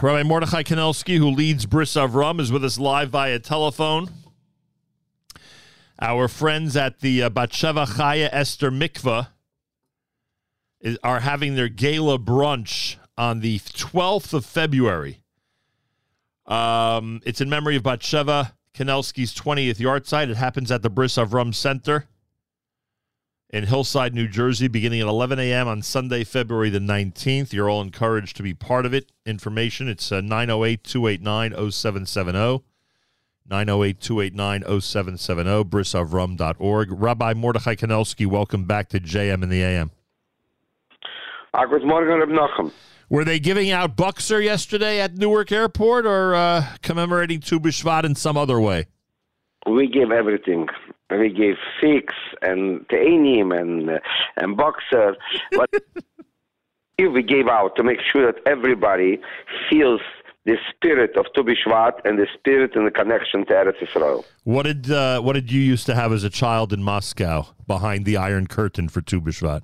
Rabbi Mordechai Kanelsky, who leads Bris Avram, is with us live via telephone. Our friends at the uh, Batsheva Chaya Esther Mikvah is, are having their gala brunch on the 12th of February. Um, it's in memory of Batsheva Kanelsky's 20th yahrzeit. It happens at the Bris Avram Center in Hillside, New Jersey, beginning at 11 a.m. on Sunday, February the 19th. You're all encouraged to be part of it. Information, it's 908 289 0770. 908 289 0770, brisavrum.org. Rabbi Mordechai Kanelsky, welcome back to JM in the AM. Uh, good morning, Nachum. Were they giving out bokser yesterday at Newark Airport or uh, commemorating Tu B'Shvat in some other way? We gave everything. We gave fix and Tainim and uh, and bokser. But we gave out to make sure that everybody feels the spirit of Tu B'Shvat and the spirit and the connection to Eretz Yisrael. What did uh, what did you used to have as a child in Moscow behind the Iron Curtain for Tu B'Shvat?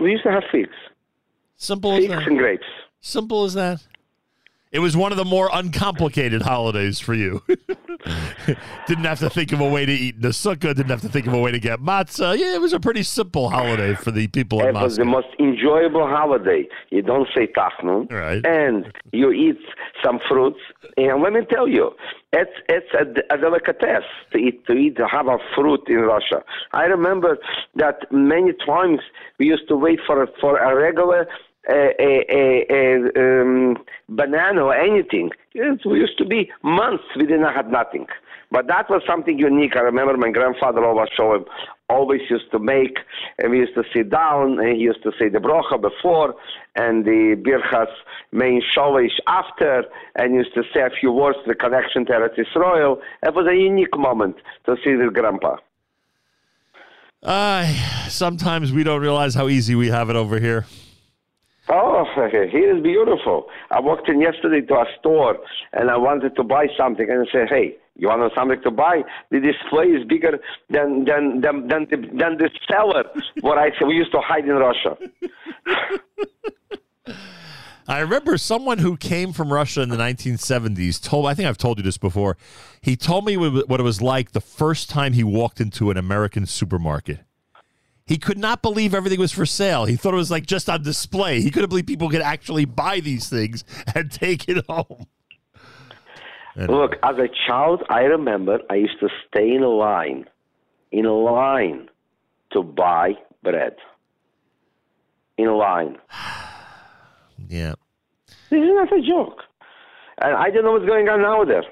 We used to have figs. Simple as Figs that. and grapes. Simple as that. It was one of the more uncomplicated holidays for you. didn't have to think of a way to eat sukkah. Didn't have to think of a way to get matzah. Yeah, it was a pretty simple holiday for the people in It was the most enjoyable holiday. You don't say tachnun, Right. and you eat some fruits. And let me tell you, it's it's a, a delicatessen to eat to eat to have a fruit in Russia. I remember that many times we used to wait for for a regular. A, a, a, um, banana or anything. It used to be months we didn't have nothing. But that was something unique. I remember my grandfather always him, always used to make, and we used to sit down, and he used to say the brocha before, and the birchas main sholish after, and used to say a few words, the connection to Eretz Yisrael. It was a unique moment to see the grandpa. Uh, sometimes we don't realize how easy we have it over here. Oh, he is beautiful. I walked in yesterday to a store and I wanted to buy something and I said, hey, you want something to buy? The display is bigger than than than than the, than the seller. what I we used to hide in Russia. I remember someone who came from Russia in the 1970s told, I think I've told you this before. He told me what it was like the first time he walked into an American supermarket. He could not believe everything was for sale. He thought it was like just on display. He couldn't believe people could actually buy these things and take it home. Look, as a child, I remember I used to stay in a line, in a line to buy bread. In a line. Yeah. This is not a joke. And I don't know what's going on now there.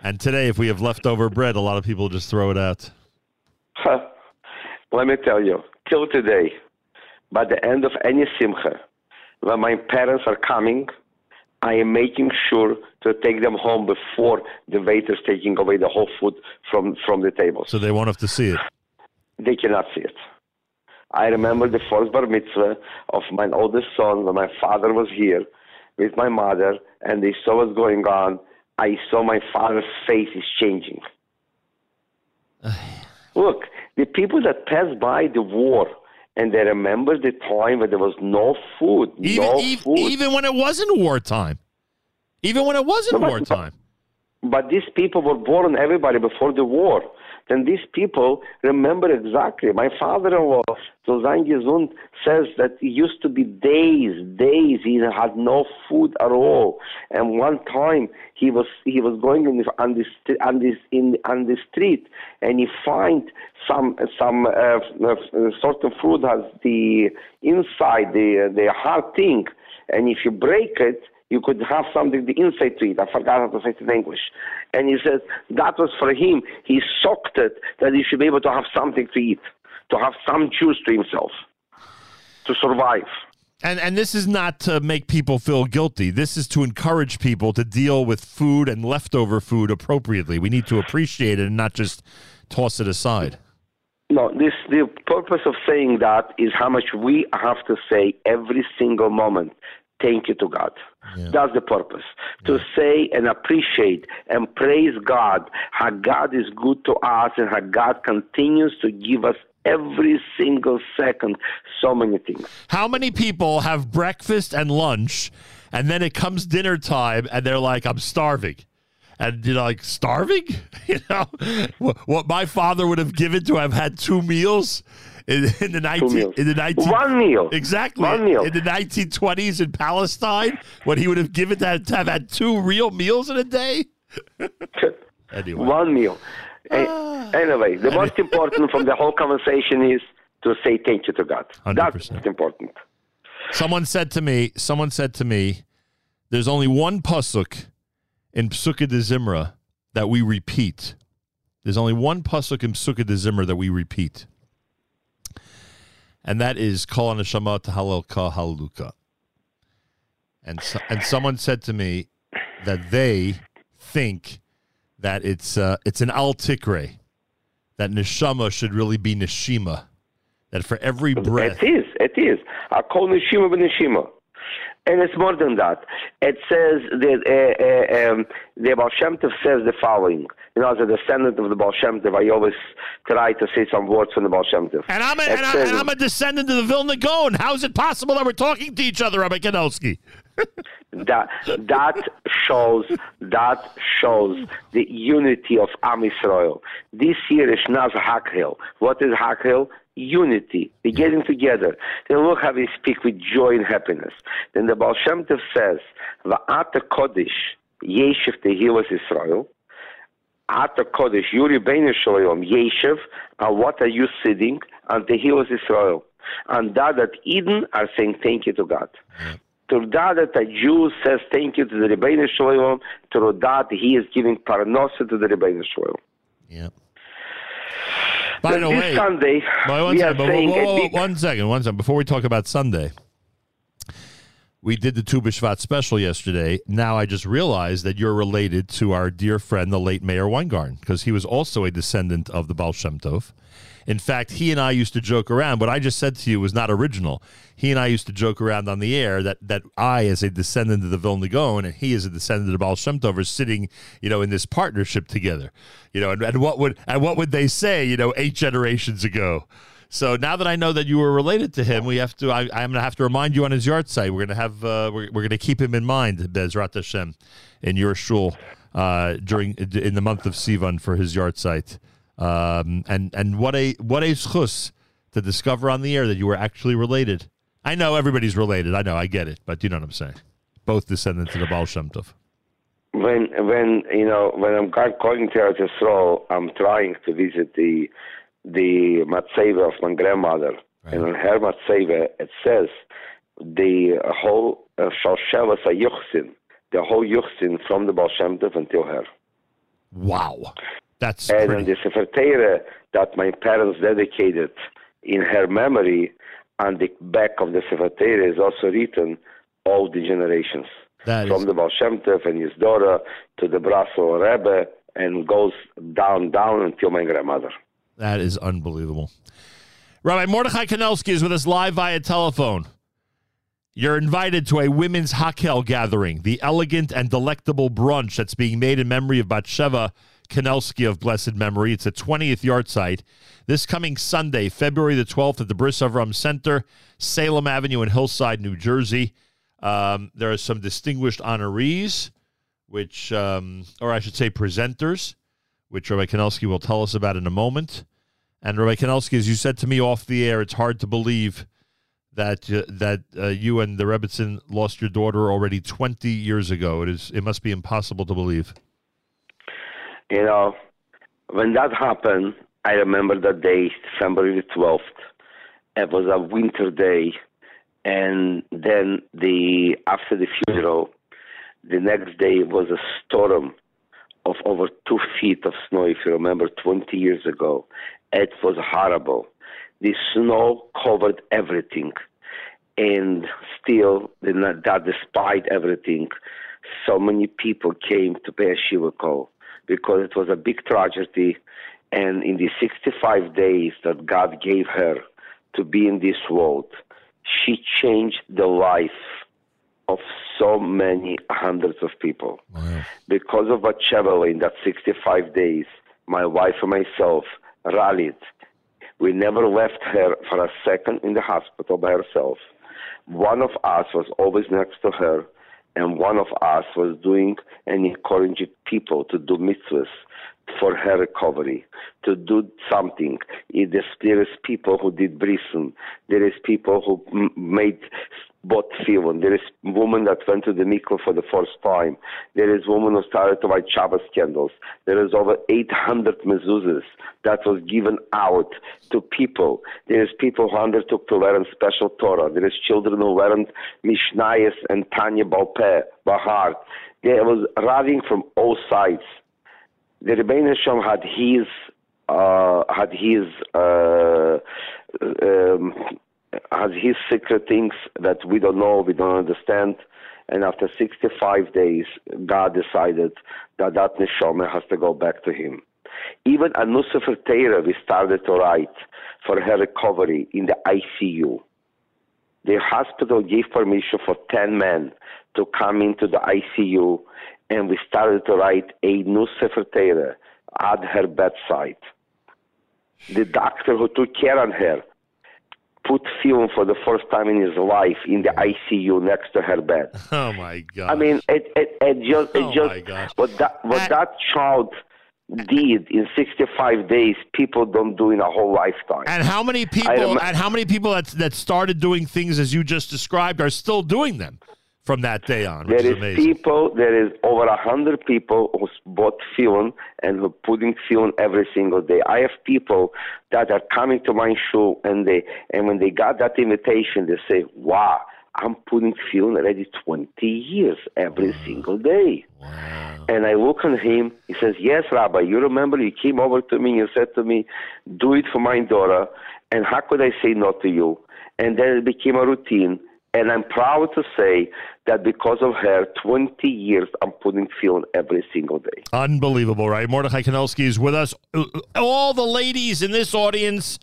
And today, if we have leftover bread, a lot of people just throw it out. Let me tell you, till today, by the end of any simcha, when my parents are coming, I am making sure to take them home before the waiter's taking away the whole food from, from the table. So they won't have to see it. They cannot see it. I remember the first bar mitzvah of my oldest son when my father was here with my mother and they saw what's going on. I saw my father's face is changing. Look, the people that passed by the war and they remember the time when there was no food, Even, no ev- food. even when it wasn't wartime. Even when it wasn't No, but- wartime. But these people were born, everybody, before the war. Then these people remember exactly. My father-in-law, Gesund, says that it used to be days, days. He had no food at all. And one time he was he was going in the, on the on this in on the street, and he find some some uh, uh, sort of fruit has the inside the the hard thing, and if you break it you could have something the inside to eat. I forgot how to say it in English. And he says that was for him. He soaked it that he should be able to have something to eat, to have some juice to himself, to survive. And and this is not to make people feel guilty. This is to encourage people to deal with food and leftover food appropriately. We need to appreciate it and not just toss it aside. No, this the purpose of saying that is how much we have to say every single moment. Thank you to God. That's the purpose. To say and appreciate and praise God, how God is good to us and how God continues to give us every single second so many things. How many people have breakfast and lunch, and then it comes dinner time, and they're like, "I'm starving." And you know, like starving, you know, what my father would have given to have had two meals in, in the nineteen in the nineteen one meal exactly one meal in the nineteen twenties in Palestine, what he would have given to, to have had two real meals in a day. anyway, one meal. Ah. Anyway, the most important from the whole conversation is to say thank you to God. 100%. That's important. Someone said to me, someone said to me, there's only one pasuk in Pesukei de Zimra that we repeat. There's only one pasuk in Pesukei de Zimra that we repeat, and that is Kol Neshama Tahalel Ka Haluka. And so, and someone said to me that they think that it's uh, it's an al tikre, that neshama should really be neshima, that for every breath. It is. It is. I call neshima neshima. And it's more than that. It says that uh, uh, um, the Baal Shem Tov says the following. You know, as a descendant of the Baal Shem Tov, I always try to say some words from the Baal Shem Tov. And I'm a, and, I, am a descendant of the Vilna Gaon. How is it possible that we're talking to each other, Rabbi Kanelsky? that that shows that shows the unity of Am Yisrael. This year is Naz Hakhel. What is Hakhel? unity, the getting together. Then look how we speak with joy and happiness. Then the Baal Shem Tov says, Va'ata Kodesh Yeshiv Tehilas Israel. Ata Kodesh Yuri Bein Shalom Yeshiv. And what are you sitting? And Tehilas Israel. And that that Eden are saying thank you to God. Yeah. Through that, that a Jew says thank you to the Ribbono Shel Olam, through that he is giving parnosa to the Rebbeinu Shalom. Yeah. By the way, Sunday, one, we second, are saying whoa, whoa, whoa, one second, one second. Before we talk about Sunday, we did the Tu B'Shvat special yesterday. Now I just realized that you're related to our dear friend, the late Meir Weingarten, because he was also a descendant of the Baal Shem Tov. In fact, he and I used to joke around. What I just said to you was not original. He and I used to joke around on the air that that I, as a descendant of the Vilna Gaon, and he, as a descendant of Baal Shem Tov, are sitting, you know, in this partnership together. You know, and, and what would and what would they say, you know, eight generations ago? So now that I know that you were related to him, we have to. I, am going to have to remind you on his yahrzeit. We're going to have. Uh, we're, we're going to keep him in mind, Bezrat Hashem, in your shul uh, during in the month of Sivan for his yahrzeit. Um, and and what a what a schus to discover on the air that you were actually related. I know everybody's related. I know, I get it, but you know what I'm saying. Both descendants of the Baal Shem Tov. When when you know when I'm going to Eretz I'm trying to visit the the matzeva of my grandmother, right. and on her matzeva it says the whole shalshelas uh, yuchsin, the whole yuchsin from the Baal Shem Tov until her. Wow. That's and pretty. the Sefer Torah that my parents dedicated in her memory, on the back of the Sefer Torah is also written all the generations. That from is... the Baal Shem Tov and his daughter to the Brasso Rebbe and goes down, down until my grandmother. That is unbelievable. Rabbi Mordechai Kanelsky is with us live via telephone. You're invited to a women's Hakhel gathering, the elegant and delectable brunch that's being made in memory of Batsheva Kanelsky of blessed memory. It's a 20th yahrzeit. This coming Sunday, February the 12th, at the Bris Avram Center, Salem Avenue in Hillside, New Jersey. Um, there are some distinguished honorees, which, um, or I should say, presenters, which Rabbi Kanelsky will tell us about in a moment. And Rabbi Kanelsky, as you said to me off the air, it's hard to believe that uh, that uh, you and the Rebbetzin lost your daughter already 20 years ago. It is it must be impossible to believe. You know, when that happened, I remember that day, February 12th. It was a winter day, and then the after the funeral, the next day was a storm of over two feet of snow. If you remember, 20 years ago, it was horrible. The snow covered everything, and still, that despite everything, so many people came to pay a shiva call because it was a big tragedy. And in the 65 days that God gave her to be in this world, she changed the life of so many hundreds of people. Wow. Because of Batsheva in that 65 days, my wife and myself rallied We never left her for a second in the hospital by herself. One of us was always next to her, and one of us was doing and encouraging people to do mitzvahs for her recovery, to do something. There is people who did brisen. There is people who made bot tefillin. There is woman that went to the mikveh for the first time. There is woman who started to light Shabbos candles. There is over 800 mezuzahs that was given out to people. There is people who undertook to learn special Torah. There is children who learned Mishnayos and Tanya Balpeh, Bahar. There was raving from all sides the Rebbeinu Shem had his uh, had his uh, um, has his secret things that we don't know, we don't understand. And after 65 days, God decided that that neshama has to go back to Him. Even a Nusefer Teira we started to write for her recovery in the ICU. The hospital gave permission for 10 men to come into the ICU and we started to write a new Sefer at her bedside. The doctor who took care of her put tefillin for the first time in his life in the ICU next to her bed. Oh my God! I mean, it it, it just it oh just what that what that child did in 65 days people don't do in a whole lifetime and how many people and how many people that that started doing things as you just described are still doing them from that day on. There is, is people, there is over a hundred people who bought tefillin and who putting tefillin every single day. I have people that are coming to my show and they and when they got that invitation, they say, "Wow." I'm putting tefillin already 20 years every wow. single day. Wow. And I look at him. He says, Yes, Rabbi, you remember you came over to me and you said to me, Do it for my daughter. And how could I say no to you? And then it became a routine. And I'm proud to say that because of her, 20 years I'm putting tefillin every single day. Unbelievable, right? Mordechai Kanelsky is with us. All the ladies in this audience,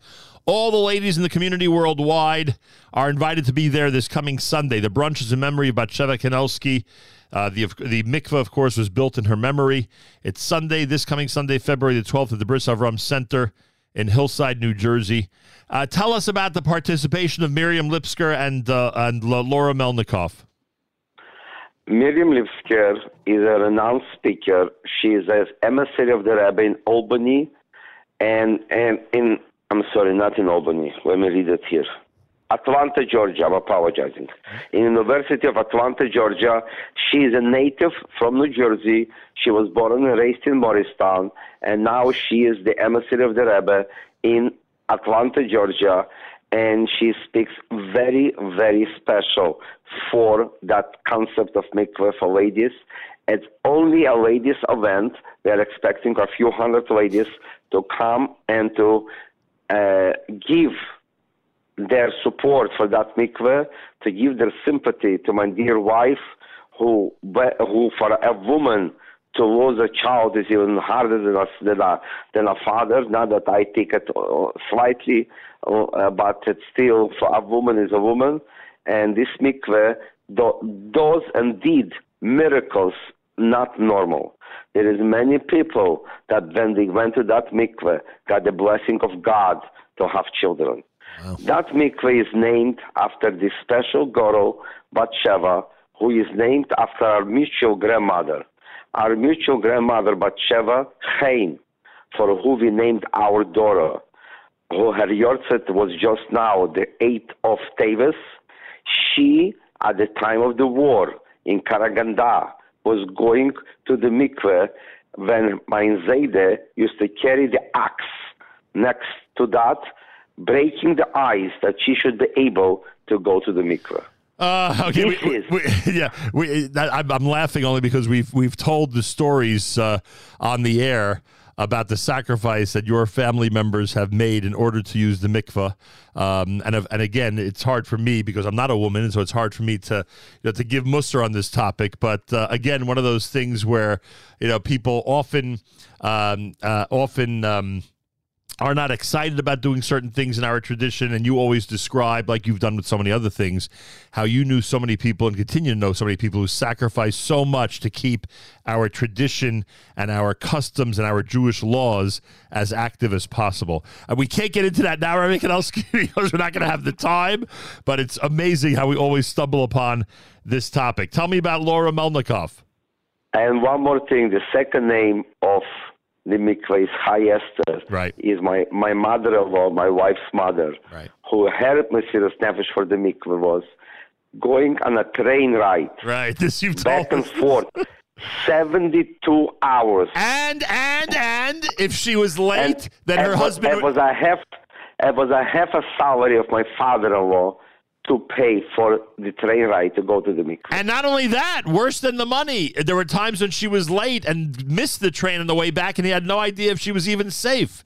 all the ladies in the community worldwide are invited to be there this coming Sunday. The brunch is in memory of Batsheva Kanelsky. Uh, the the mikveh, of course, was built in her memory. It's Sunday, this coming Sunday, February the 12th, at the Bris Avram Center in Hillside, New Jersey. Uh, tell us about the participation of Miriam Lipsker and uh, and Laura Melnikoff. Miriam Lipsker is a renowned speaker. She is an emissary of the Rebbe in Albany, and and in I'm sorry, not in Albany. Let me read it here. Atlanta, Georgia. I'm apologizing. In the University of Atlanta, Georgia. She is a native from New Jersey. She was born and raised in Morristown, and now she is the emissary of the Rebbe in Atlanta, Georgia, and she speaks very, very special for that concept of mikveh for ladies. It's only a ladies event. We're expecting a few hundred ladies to come and to uh, give their support for that mikveh, to give their sympathy to my dear wife, who, who for a woman to lose a child is even harder than a, than a, than a father. Not that I take it uh, slightly, uh, but it's still, for a woman is a woman. And this mikveh do, does indeed miracles, not normal. There is many people that when they went to that mikveh got the blessing of God to have children. Wow. That mikveh is named after the special girl, Batsheva, who is named after our mutual grandmother our mutual grandmother Batsheva Chaim, for who we named our daughter, who her yahrzeit was just now the 8th of Teves. She, at the time of the war in Karaganda, was going to the mikveh when Mein Zayde used to carry the axe next to that, breaking the ice that she should be able to go to the mikveh. Uh, okay, we, we, we, yeah, we, that, I'm, I'm, laughing only because we've we've told the stories uh, on the air about the sacrifice that your family members have made in order to use the mikvah. Um, and and again, it's hard for me because I'm not a woman, and so it's hard for me to you know, to give muster on this topic. But uh, again, one of those things where you know people often um, uh, often. Um, are not excited about doing certain things in our tradition, and you always describe, like you've done with so many other things, how you knew so many people and continue to know so many people who sacrifice so much to keep our tradition and our customs and our Jewish laws as active as possible. And we can't get into that now, Rabbi Kanelsky, because we're not going to have the time, but it's amazing how we always stumble upon this topic. Tell me about Laura Melnikoff. And one more thing the second name of the mikveh is Chai Esther. Uh, right. Is my, my mother in law, my wife's mother, Right. who her Mesiras Nefesh for the mikveh was going on a train ride Right. This you've told back and forth 72 hours. And and and if she was late, And then her it was- husband It was a half. It was a half a salary of my father-in-law to pay for the train ride to go to the mikveh. And not only that, worse than the money, there were times when she was late and missed the train on the way back, and he had no idea if she was even safe.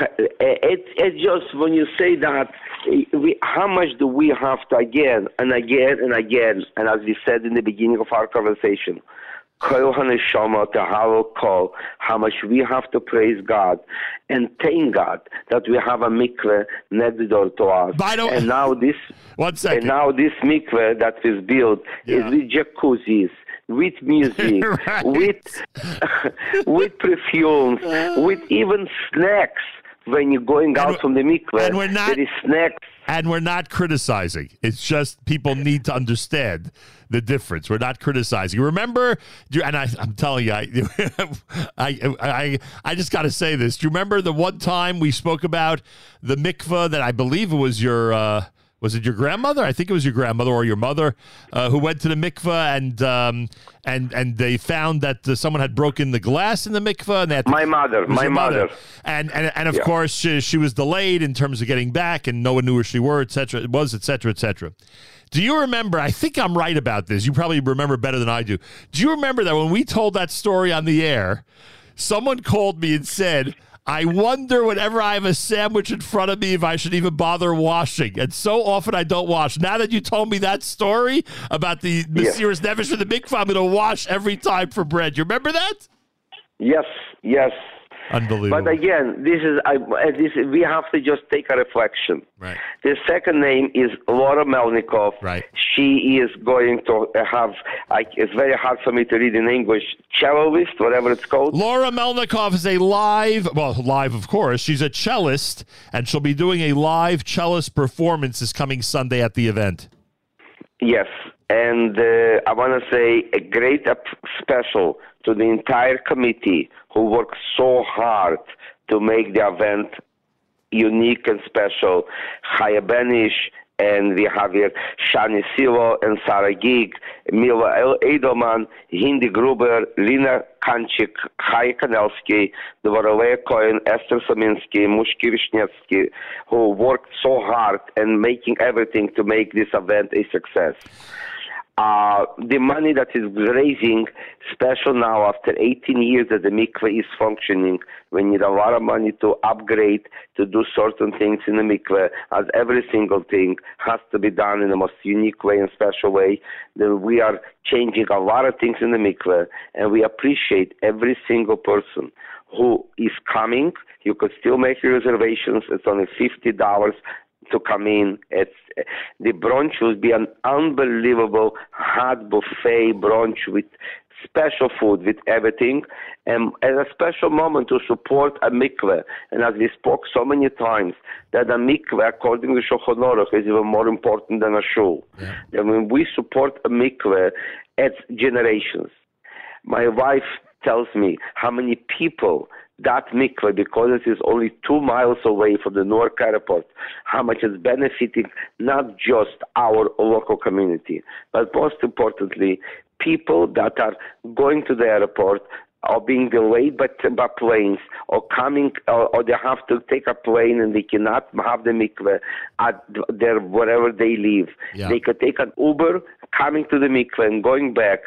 Eh, it, it just when you say that, eh, we, how much do we have to again and again and again, and as we said in the beginning of our conversation, Kol Haneshama to Kol, how much we have to praise God and thank God that we have a mikveh next door to us. By the way- and now this One and second. now this mikveh that is built Yeah. is with jacuzzis, with music, Right. with with perfumes, with even snacks. When you're going out from the mikveh, and we're not- there is snacks. and we're not criticizing. It's just people need to understand the difference. We're not criticizing. Remember, and I, I'm telling you, I, I, I, I just got to say this. Do you remember the one time we spoke about the mikveh that I believe it was your, uh, was it your grandmother? I think it was your grandmother or your mother uh, who went to the mikveh and um, and and they found that uh, someone had broken the glass in the mikveh and they My mother, my your mother. and and and of Yeah. course she, she was delayed in terms of getting back, and no one knew where she were, etc. It was, etc., etc. Do you remember? I think I'm right about this. You probably remember better than I do. Do you remember that when we told that story on the air, someone called me and said. I wonder whenever I have a sandwich in front of me if I should even bother washing. And so often I don't wash. Now that you told me that story about the Mesiras Nefesh for the mikvah, I'm going to wash every time for bread. You remember that? Yes, yes. Unbelievable. But again, this is I, this we have to just take a reflection. Right. The second name is Laura Melnikov. Right. She is going to have. I, it's very hard for me to read in English. Cellist, whatever it's called. Laura Melnikov is a live, well, live, of course. She's a cellist, and she'll be doing a live cellist performance this coming Sunday at the event. Yes, and uh, I want to say a great special to the entire committee who worked so hard to make the event unique and special. Chaya Benish, and we have here Shani Silo and Sarah Gig, Mila El- Edelman, Hindi Gruber, Lina Kanchik, Chaya Kanelsky, Dvorale Cohen, Esther Saminsky, Mushki Vishnevsky, who worked so hard and making everything to make this event a success. Uh, the money that is raising, special now after 18 years that the mikveh is functioning, we need a lot of money to upgrade, to do certain things in the mikveh, as every single thing has to be done in the most unique way and special way. Then we are changing a lot of things in the mikveh, and we appreciate every single person who is coming. You could still make your reservations. It's only fifty dollars to come in. It's the brunch will be an unbelievable hot buffet brunch with special food, with everything, and as a special moment to support a mikveh. And as we spoke so many times, that a mikveh, according to Shulchan Aruch, is even more important than a shul. And when we support a mikveh, it's generations. My wife tells me how many people that mikveh, because it is only two miles away from the Newark airport, how much it's benefiting not just our local community, but most importantly, people that are going to the airport or being delayed by, by planes or coming or, or they have to take a plane and they cannot have the mikveh at their wherever they live. Yeah. They could take an Uber coming to the mikveh and going back.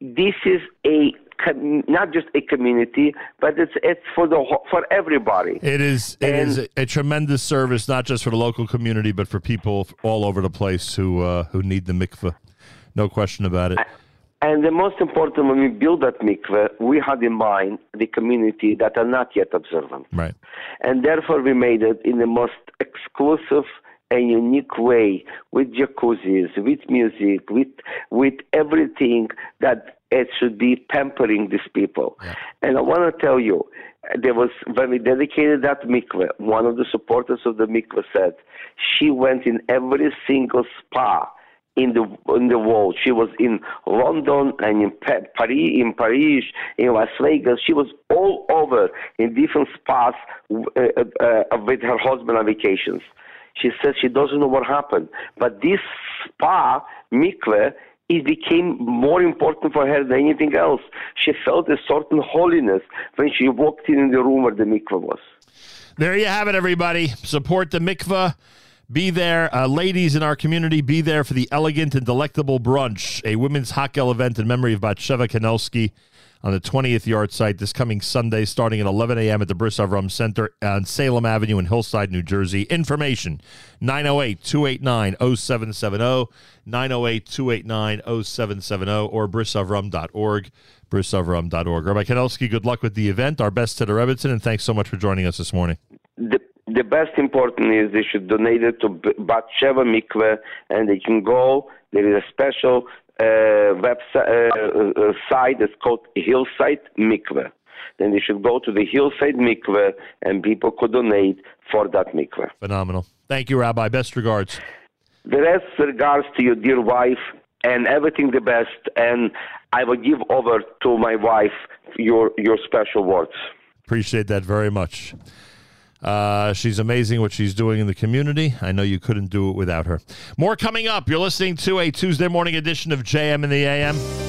This is a com- not just a community, but it's it's for the whole- for everybody. It is it And- is a, a tremendous service, not just for the local community, but for people all over the place who uh, who need the mikveh. No question about it. And the most important, when we built that mikveh, we had in mind the community that are not yet observant. Right. And therefore, we made it in the most exclusive and unique way with jacuzzis, with music, with with everything that it should be pampering these people. Yeah. And I want to tell you, there was when we dedicated that mikveh, one of the supporters of the mikveh said she went in every single spa in the in the world. She was in London and in Pa- Paris, in Paris, in Las Vegas. She was all over in different spas uh, uh, uh, with her husband on vacations. She says she doesn't know what happened, but this spa mikveh it became more important for her than anything else. She felt a certain holiness when she walked in, the room where the mikveh was. There you have it, everybody. Support the mikveh. Be there, uh, ladies in our community. Be there for the elegant and delectable brunch, a women's Hakhel event in memory of Batsheva Kanelsky on the 20th yahrzeit this coming Sunday, starting at 11 a.m. at the Bris Avram Center on Salem Avenue in Hillside, New Jersey. Information 908 289 0770, 908 289 0770, or brisavram.org, brisavram.org. Rabbi Kanelsky, good luck with the event. Our best to the Rebbetzin, and thanks so much for joining us this morning. The, the best important is they should donate it to Bat Sheva Mikveh, and they can go. There is a special uh, website uh, uh, site that's called Hillside Mikveh. Then they should go to the Hillside Mikveh, and people could donate for that mikveh. Phenomenal. Thank you, Rabbi. Best regards. The rest regards to your dear wife and everything the best. And I will give over to my wife your your special words. Appreciate that very much. Uh, she's amazing what she's doing in the community. I know you couldn't do it without her. More coming up. You're listening to a Tuesday morning edition of JM in the AM.